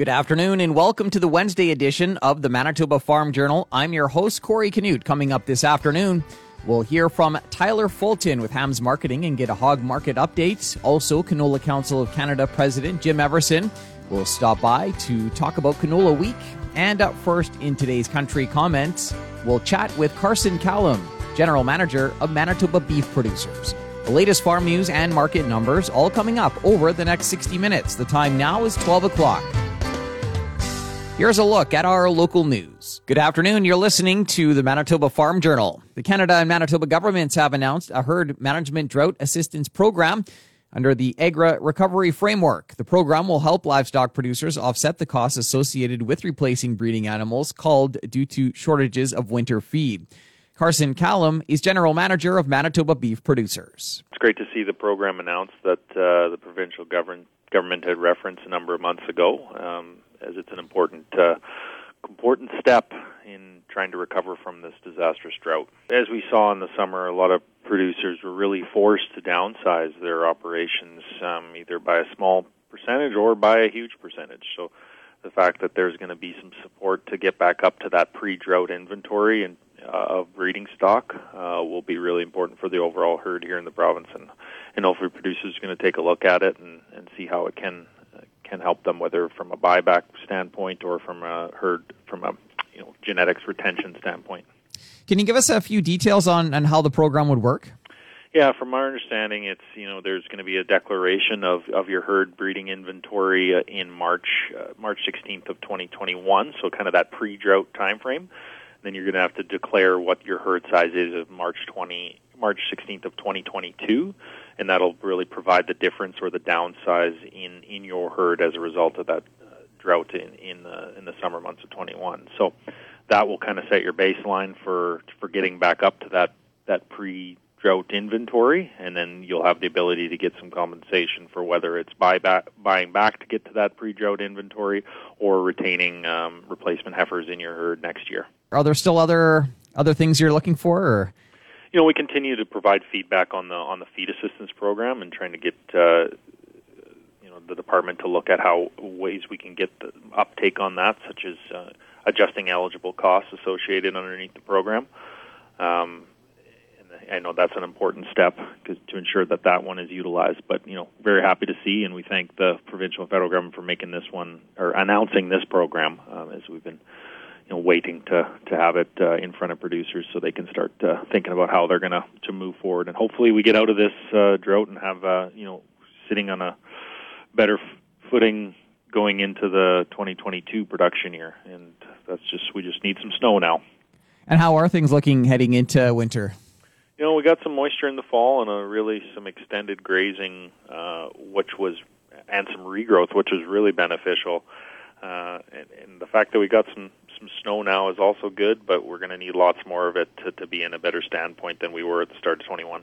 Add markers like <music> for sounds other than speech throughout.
Good afternoon and welcome to the Wednesday edition of the Manitoba Farm Journal. I'm your host, Corey Canute. Coming up this afternoon, we'll hear from Tyler Fulton with Hams Marketing and get a hog market update. Also, Canola Council of Canada President Jim Everson will stop by to talk about Canola Week. And up first in today's country comments, we'll chat with Carson Callum, General Manager of Manitoba Beef Producers. The latest farm news and market numbers all coming up over the next 60 minutes. The time now is 12 o'clock. Here's a look at our local news. Good afternoon. You're listening to the Manitoba Farm Journal. The Canada and Manitoba governments have announced a herd management drought assistance program under the AgriRecovery framework. The program will help livestock producers offset the costs associated with replacing breeding animals called due to shortages of winter feed. Carson Callum is general manager of Manitoba Beef Producers. It's great to see the program announced that uh, the provincial government government had referenced a number of months ago. Um, as it's an important uh, important step in trying to recover from this disastrous drought. As we saw in the summer, a lot of producers were really forced to downsize their operations, um, either by a small percentage or by a huge percentage. So the fact that there's going to be some support to get back up to that pre-drought inventory and uh, of breeding stock uh, will be really important for the overall herd here in the province, and and hopefully producers are going to take a look at it and, and see how it can can help them, whether from a buyback standpoint or from a herd from a you know genetics retention standpoint. Can you give us a few details on, on how the program would work? Yeah, from our understanding, it's you know there's going to be a declaration of, of your herd breeding inventory uh, in March uh, March 16th of 2021, so kind of that pre-drought time frame. Then you're going to have to declare what your herd size is of March 20 March 16th of 2022, and that'll really provide the difference or the downsize in in your herd as a result of that uh, drought in in the in the summer months of 21. So that will kind of set your baseline for for getting back up to that that pre drought inventory, and then you'll have the ability to get some compensation for whether it's buy back, buying back to get to that pre-drought inventory or retaining um, replacement heifers in your herd next year. Are there still other other things you're looking for? Or? You know, we continue to provide feedback on the on the feed assistance program and trying to get uh, you know the department to look at how ways we can get the uptake on that, such as uh, adjusting eligible costs associated underneath the program. Um, and I know that's an important step to ensure that that one is utilized. But you know, very happy to see, and we thank the provincial and federal government for making this one or announcing this program um, as we've been you know, waiting to to have it uh, in front of producers so they can start uh, thinking about how they're going to to move forward. And hopefully, we get out of this uh, drought and have uh, you know sitting on a better f- footing going into the 2022 production year. And that's just we just need some snow now. And how are things looking heading into winter? You know, we got some moisture in the fall and a really some extended grazing, uh, which was and some regrowth, which was really beneficial. Uh, and, and the fact that we got some some snow now is also good, but we're going to need lots more of it to, to be in a better standpoint than we were at the start of 21.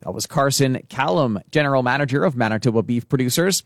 That was Carson Callum, General Manager of Manitoba Beef Producers.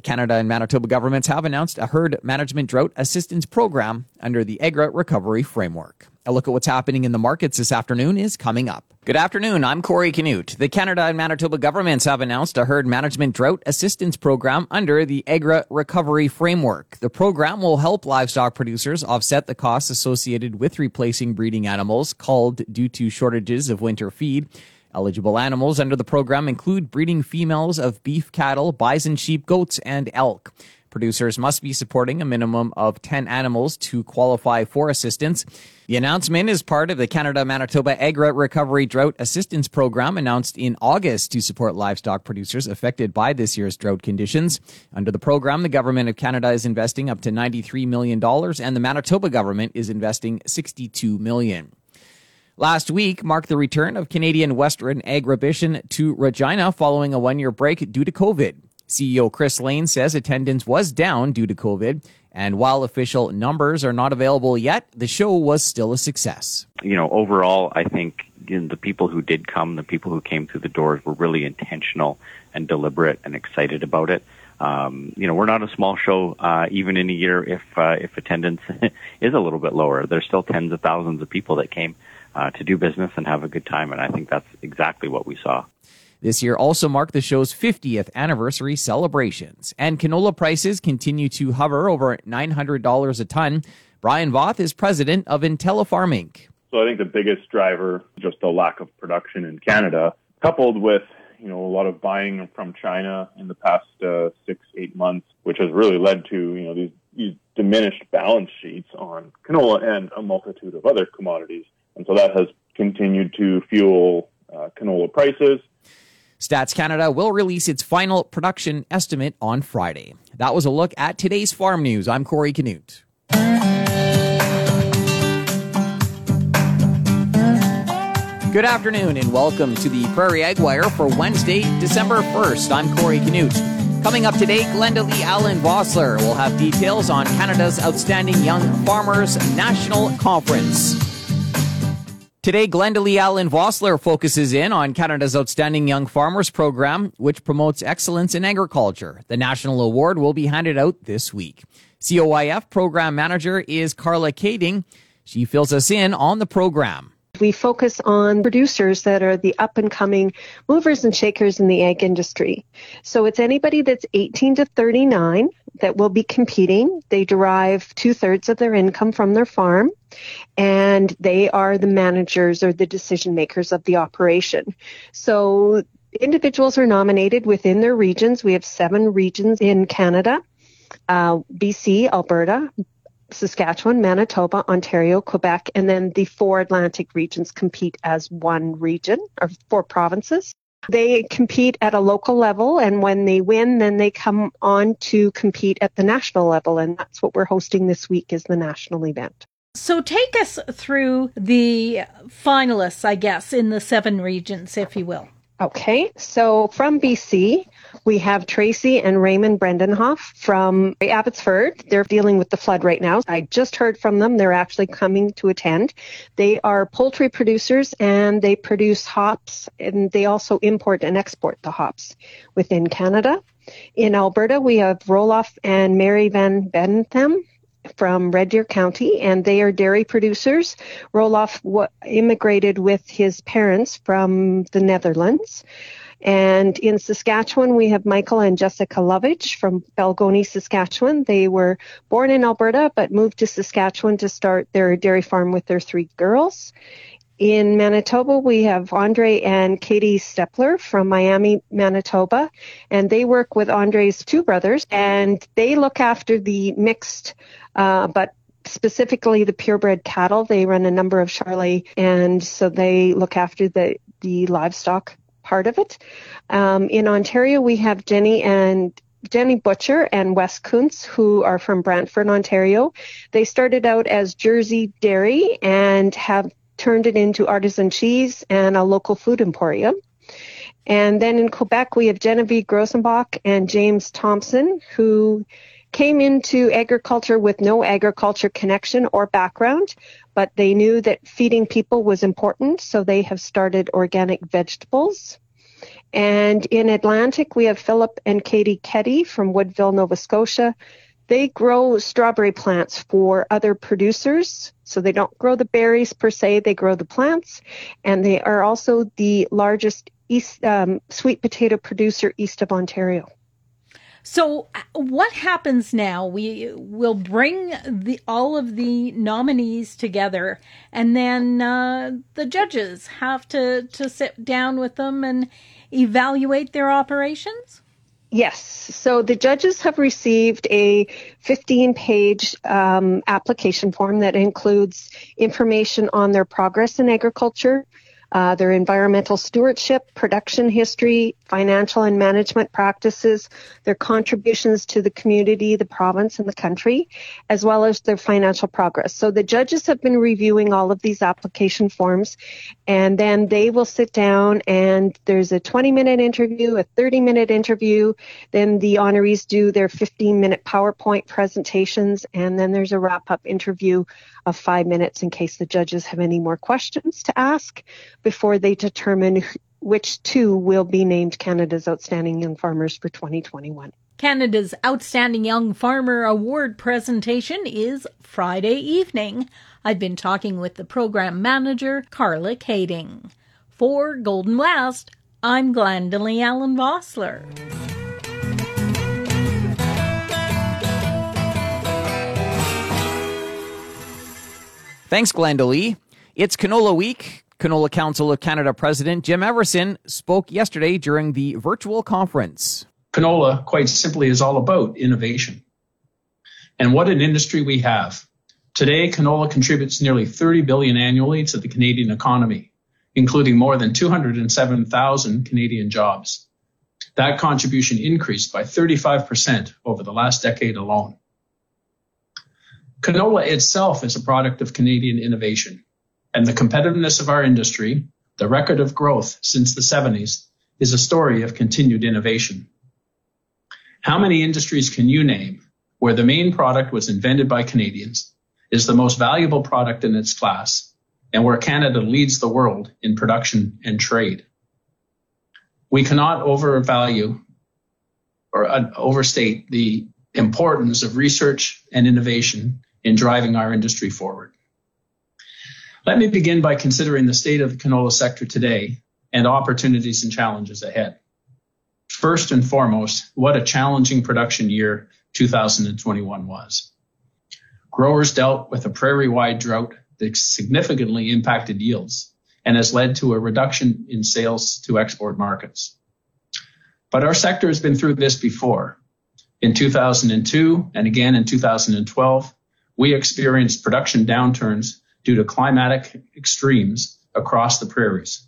The Canada and Manitoba governments have announced a herd management drought assistance program under the AgriRecovery framework. A look at what's happening in the markets this afternoon is coming up. Good afternoon. I'm Corey Canute. The Canada and Manitoba governments have announced a herd management drought assistance program under the AgriRecovery framework. The program will help livestock producers offset the costs associated with replacing breeding animals called due to shortages of winter feed. Eligible animals under the program include breeding females of beef cattle, bison, sheep, goats, and elk. Producers must be supporting a minimum of 10 animals to qualify for assistance. The announcement is part of the Canada Manitoba AgriRecovery Drought Assistance Program announced in August to support livestock producers affected by this year's drought conditions. Under the program, the Government of Canada is investing up to $93 million and the Manitoba government is investing $62 million. Last week marked the return of Canadian Western Agribition to Regina following a one year break due to COVID. CEO Chris Lane says attendance was down due to COVID. And while official numbers are not available yet, the show was still a success. You know, overall, I think the people who did come, the people who came through the doors were really intentional and deliberate and excited about it. Um, you know, we're not a small show, uh, even in a year if, uh, if attendance <laughs> is a little bit lower. There's still tens of thousands of people that came uh, to do business and have a good time, and I think that's exactly what we saw. This year also marked the show's 50th anniversary celebrations, and canola prices continue to hover over $900 a ton. Brian Voth is president of IntelliFarm Inc. So I think the biggest driver, just the lack of production in Canada, coupled with you know a lot of buying from China in the past uh, six eight months, which has really led to you know these, these diminished balance sheets on canola and a multitude of other commodities, and so that has continued to fuel uh, canola prices. Stats Canada will release its final production estimate on Friday. That was a look at today's farm news. I'm Corey Canute. Good afternoon and welcome to the Prairie Ag Wire for Wednesday, December 1st. I'm Corey Canute. Coming up today, Glenda Lee Allen Vossler will have details on Canada's Outstanding Young Farmers National Conference. Today, Glenda Lee Allen Vossler focuses in on Canada's Outstanding Young Farmers program, which promotes excellence in agriculture. The national award will be handed out this week. COIF program manager is Carla Kading. She fills us in on the program. We focus on producers that are the up and coming movers and shakers in the ag industry. So it's anybody that's 18 to 39 that will be competing. They derive two thirds of their income from their farm and they are the managers or the decision makers of the operation. So individuals are nominated within their regions. We have seven regions in Canada. Uh, BC, Alberta, Saskatchewan, Manitoba, Ontario, Quebec, and then the four Atlantic regions compete as one region or four provinces. They compete at a local level, and when they win, then they come on to compete at the national level, and that's what we're hosting this week is the national event. So take us through the finalists, I guess, in the seven regions, if you will. Okay, so from BC, we have Tracy and Raymond Brendenhoff from Abbotsford. They're dealing with the flood right now. I just heard from them. They're actually coming to attend. They are poultry producers and they produce hops and they also import and export the hops within Canada. In Alberta, we have Roloff and Mary Van Bentham from Red Deer County, and they are dairy producers. Roloff w- immigrated with his parents from the Netherlands. And in Saskatchewan, we have Michael and Jessica Lovich from Balgonie, Saskatchewan. They were born in Alberta, but moved to Saskatchewan to start their dairy farm with their three girls. In Manitoba, we have Andre and Katie Stepler from Miami, Manitoba, and they work with Andre's two brothers, and they look after the mixed, uh, but specifically the purebred cattle. They run a number of Charolais, and so they look after the the livestock part of it. Um, in Ontario, we have Jenny and Jenny Butcher and Wes Kuntz, who are from Brantford, Ontario. They started out as Jersey Dairy and have turned it into artisan cheese and a local food emporium. And then in Quebec, we have Genevieve Grossenbach and James Thompson, who came into agriculture with no agriculture connection or background, but they knew that feeding people was important, so they have started organic vegetables. And in Atlantic, we have Philip and Katie Keddy from Woodville, Nova Scotia. They grow strawberry plants for other producers. So they don't grow the berries per se, they grow the plants. And they are also the largest east, um, sweet potato producer east of Ontario. So what happens now? We will bring the all of the nominees together, and then uh, the judges have to to sit down with them and evaluate their operations. Yes. So the judges have received a 15 page um, application form that includes information on their progress in agriculture, uh, their environmental stewardship, production history, financial and management practices, their contributions to the community, the province, and the country, as well as their financial progress. So the judges have been reviewing all of these application forms, and then they will sit down and there's a 20 minute interview, a 30 minute interview, then the honorees do their 15 minute PowerPoint presentations, and then there's a wrap up interview of five minutes in case the judges have any more questions to ask before they determine which two will be named Canada's Outstanding Young Farmers for 2021. Canada's Outstanding Young Farmer Award presentation is Friday evening. I've been talking with the program manager, Carla Kading. For Golden West, I'm Glendalee Allen Vossler. Thanks, Glendalee. It's Canola Week. Canola Council of Canada President Jim Everson spoke yesterday during the virtual conference. Canola, quite simply, is all about innovation. And what an industry we have. Today, canola contributes nearly 30 billion annually to the Canadian economy, including more than 207,000 Canadian jobs. That contribution increased by 35% over the last decade alone. Canola itself is a product of Canadian innovation, and the competitiveness of our industry, the record of growth since the 70s, is a story of continued innovation. How many industries can you name where the main product was invented by Canadians, is the most valuable product in its class, and where Canada leads the world in production and trade? We cannot overvalue or uh, overstate the importance of research and innovation in driving our industry forward. Let me begin by considering the state of the canola sector today and opportunities and challenges ahead. First and foremost, what a challenging production year 2021 was. Growers dealt with a prairie-wide drought that significantly impacted yields and has led to a reduction in sales to export markets. But our sector has been through this before. In 2002 and again in 2012, we experienced production downturns due to climatic extremes across the prairies.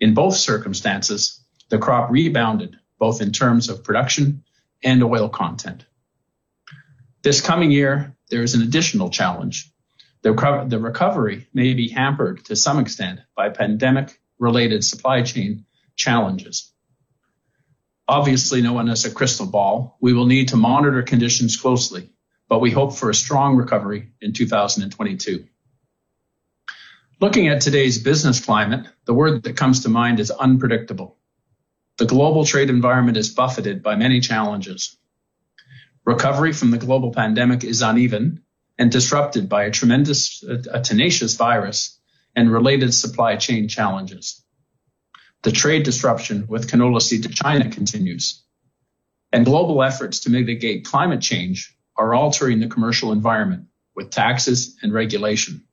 In both circumstances, the crop rebounded both in terms of production and oil content. This coming year, there is an additional challenge. The, the recovery may be hampered to some extent by pandemic related supply chain challenges. Obviously, no one has a crystal ball. We will need to monitor conditions closely but we hope for a strong recovery in 2022. Looking at today's business climate, the word that comes to mind is unpredictable. The global trade environment is buffeted by many challenges. Recovery from the global pandemic is uneven and disrupted by a tremendous, a tenacious virus and related supply chain challenges. The trade disruption with canola seed to China continues, and global efforts to mitigate climate change are altering the commercial environment with taxes and regulation.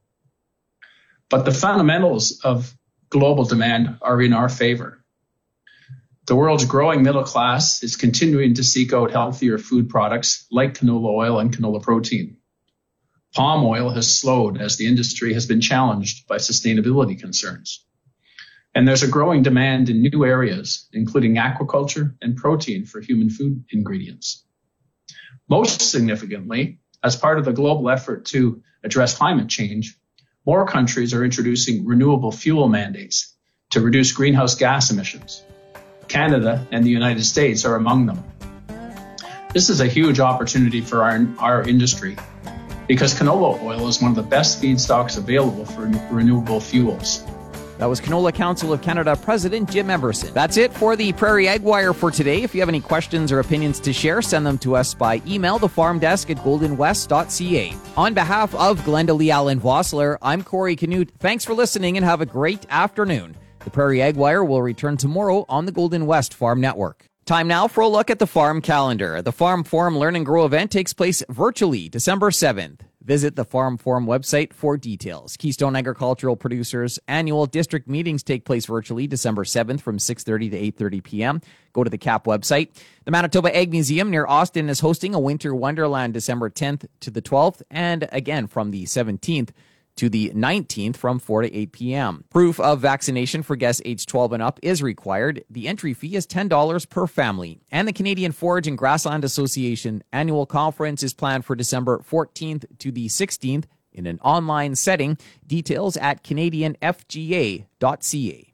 But the fundamentals of global demand are in our favor. The world's growing middle class is continuing to seek out healthier food products like canola oil and canola protein. Palm oil has slowed as the industry has been challenged by sustainability concerns. And there's a growing demand in new areas, including aquaculture and protein for human food ingredients. Most significantly, as part of the global effort to address climate change, more countries are introducing renewable fuel mandates to reduce greenhouse gas emissions. Canada and the United States are among them. This is a huge opportunity for our, our industry because canola oil is one of the best feedstocks available for renewable fuels. That was Canola Council of Canada President Jim Everson. That's it for the Prairie Ag Wire for today. If you have any questions or opinions to share, send them to us by email, the farm desk at goldenwest.ca. On behalf of Glenda Lee Allen Vossler, I'm Corey Canute. Thanks for listening and have a great afternoon. The Prairie Ag Wire will return tomorrow on the Golden West Farm Network. Time now for a look at the farm calendar. The Farm Forum Learn and Grow event takes place virtually December 7th. Visit the Farm Forum website for details. Keystone Agricultural Producers annual district meetings take place virtually December 7th from 6:30 to 8:30 p.m. Go to the KAP website. The Manitoba Ag Museum near Austin is hosting a winter wonderland December 10th to the 12th and again from the 17th to the 19th from 4 to 8 p.m. Proof of vaccination for guests age 12 and up is required. The entry fee is $10 per family. And the Canadian Forage and Grassland Association annual conference is planned for December 14th to the 16th in an online setting. Details at canadianfga.ca.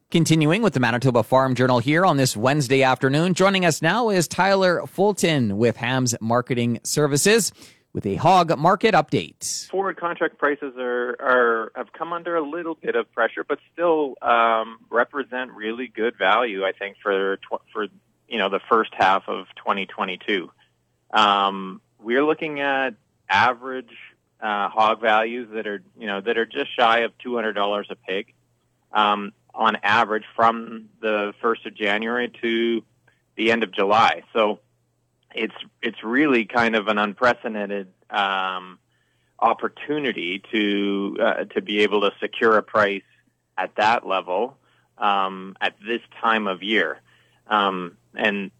Continuing with the Manitoba Farm Journal here on this Wednesday afternoon. Joining us now is Tyler Fulton with Hams Marketing Services with a hog market update. Forward contract prices are, are have come under a little bit of pressure, but still um, represent really good value. I think for for you know the first half of 2022. Um, we're looking at average uh, hog values that are you know that are just shy of $200 a pig. Um, on average from the 1st of January to the end of July. So it's it's really kind of an unprecedented um, opportunity to uh, to be able to secure a price at that level um, at this time of year, um, and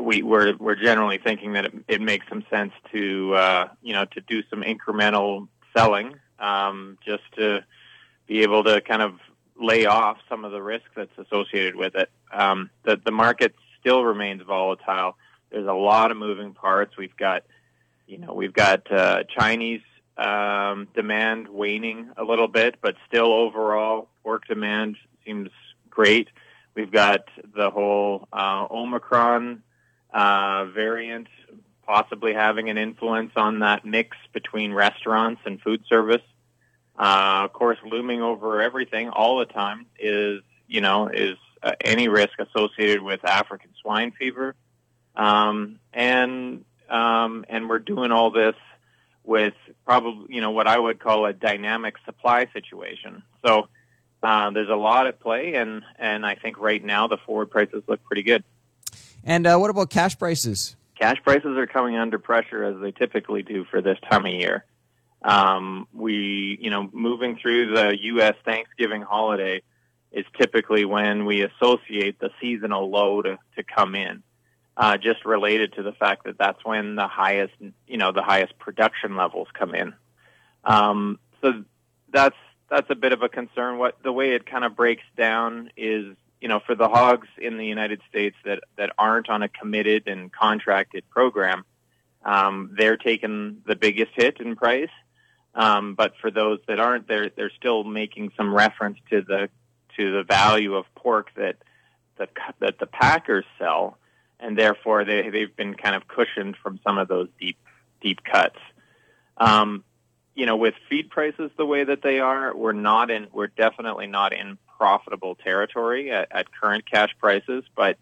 we, we're we're generally thinking that it, it makes some sense to uh, you know to do some incremental selling um, just to be able to kind of lay off some of the risk that's associated with it. Um, the the market still remains volatile. There's a lot of moving parts. We've got you know we've got uh, Chinese um, demand waning a little bit, but still overall pork demand seems great. We've got the whole uh, Omicron uh, variant possibly having an influence on that mix between restaurants and food service. Uh, of course, looming over everything all the time is, you know, is uh, any risk associated with African swine fever, um, and um, and we're doing all this with probably, you know, what I would call a dynamic supply situation. So uh, there's a lot at play, and and I think right now the forward prices look pretty good. And uh, what about cash prices? Cash prices are coming under pressure as they typically do for this time of year. Um, we, you know, moving through the U.S. Thanksgiving holiday is typically when we associate the seasonal low to, to come in, uh, just related to the fact that that's when the highest, you know, the highest production levels come in. Um, so that's that's a bit of a concern. What the way it kind of breaks down is you know, for the hogs in the United States that, that aren't on a committed and contracted program, um, they're taking the biggest hit in price. Um, but for those that aren't, they're they're still making some reference to the to the value of pork that the that the packers sell, and therefore they they've been kind of cushioned from some of those deep deep cuts. Um, you know, with feed prices the way that they are, we're not in we're definitely not in profitable territory at, at current cash prices, but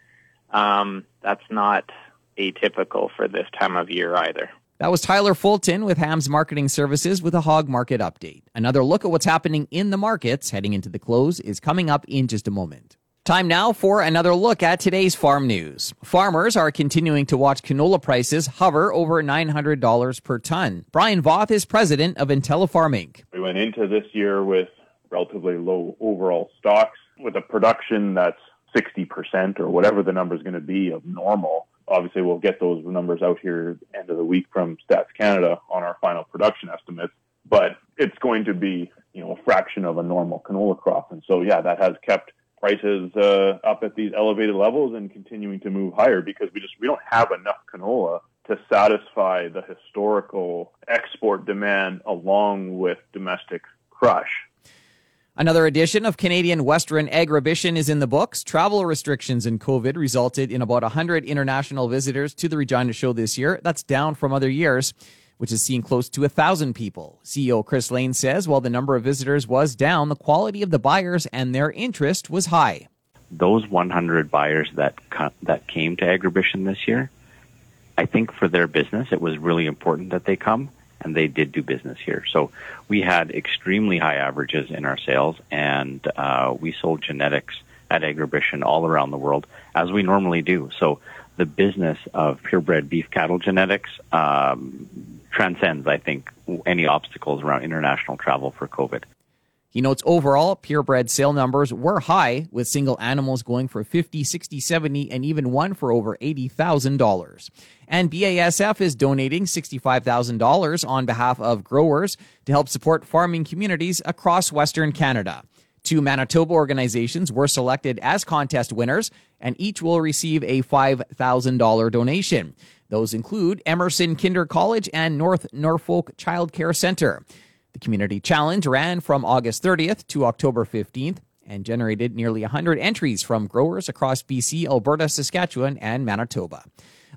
um, that's not atypical for this time of year either. That was Tyler Fulton with Hams Marketing Services with a hog market update. Another look at what's happening in the markets heading into the close is coming up in just a moment. Time now for another look at today's farm news. Farmers are continuing to watch canola prices hover over $900 per ton. Brian Voth is president of IntelliFarm Inc. We went into this year with relatively low overall stocks with a production that's 60% or whatever the number is going to be of normal. Obviously, we'll get those numbers out here end of the week from Stats Canada on our final production estimates, but it's going to be, you know, a fraction of a normal canola crop. And so, yeah, that has kept prices uh, up at these elevated levels and continuing to move higher because we just we don't have enough canola to satisfy the historical export demand along with domestic crush. Another edition of Canadian Western Agribition is in the books. Travel restrictions and COVID resulted in about 100 international visitors to the Regina show this year. That's down from other years, which has seen close to a 1,000 people. CEO Chris Lane says while the number of visitors was down, the quality of the buyers and their interest was high. Those 100 buyers that that came to Agribition this year, I think for their business, it was really important that they come and they did do business here. So we had extremely high averages in our sales, and uh, we sold genetics at Agribition all around the world, as we normally do. So the business of purebred beef cattle genetics um, transcends, I think, any obstacles around international travel for COVID. He notes overall, purebred sale numbers were high, with single animals going for 50, 60, 70, and even one for over $80,000. And BASF is donating $65,000 on behalf of growers to help support farming communities across Western Canada. Two Manitoba organizations were selected as contest winners, and each will receive a $5,000 donation. Those include Emerson Kinder College and North Norfolk Child Care Center. The community challenge ran from August 30th to October 15th and generated nearly 100 entries from growers across BC, Alberta, Saskatchewan, and Manitoba.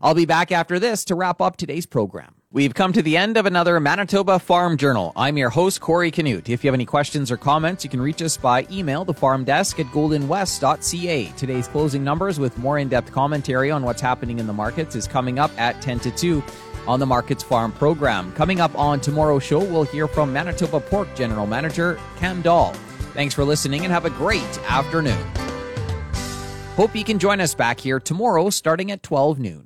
I'll be back after this to wrap up today's program. We've come to the end of another Manitoba Farm Journal. I'm your host, Corey Canute. If you have any questions or comments, you can reach us by email, the farm desk at goldenwest.ca. Today's closing numbers with more in depth commentary on what's happening in the markets is coming up at 10 to 2 on the Markets Farm program. Coming up on tomorrow's show, we'll hear from Manitoba Pork General Manager Cam Dahl. Thanks for listening and have a great afternoon. Hope you can join us back here tomorrow starting at 12 noon.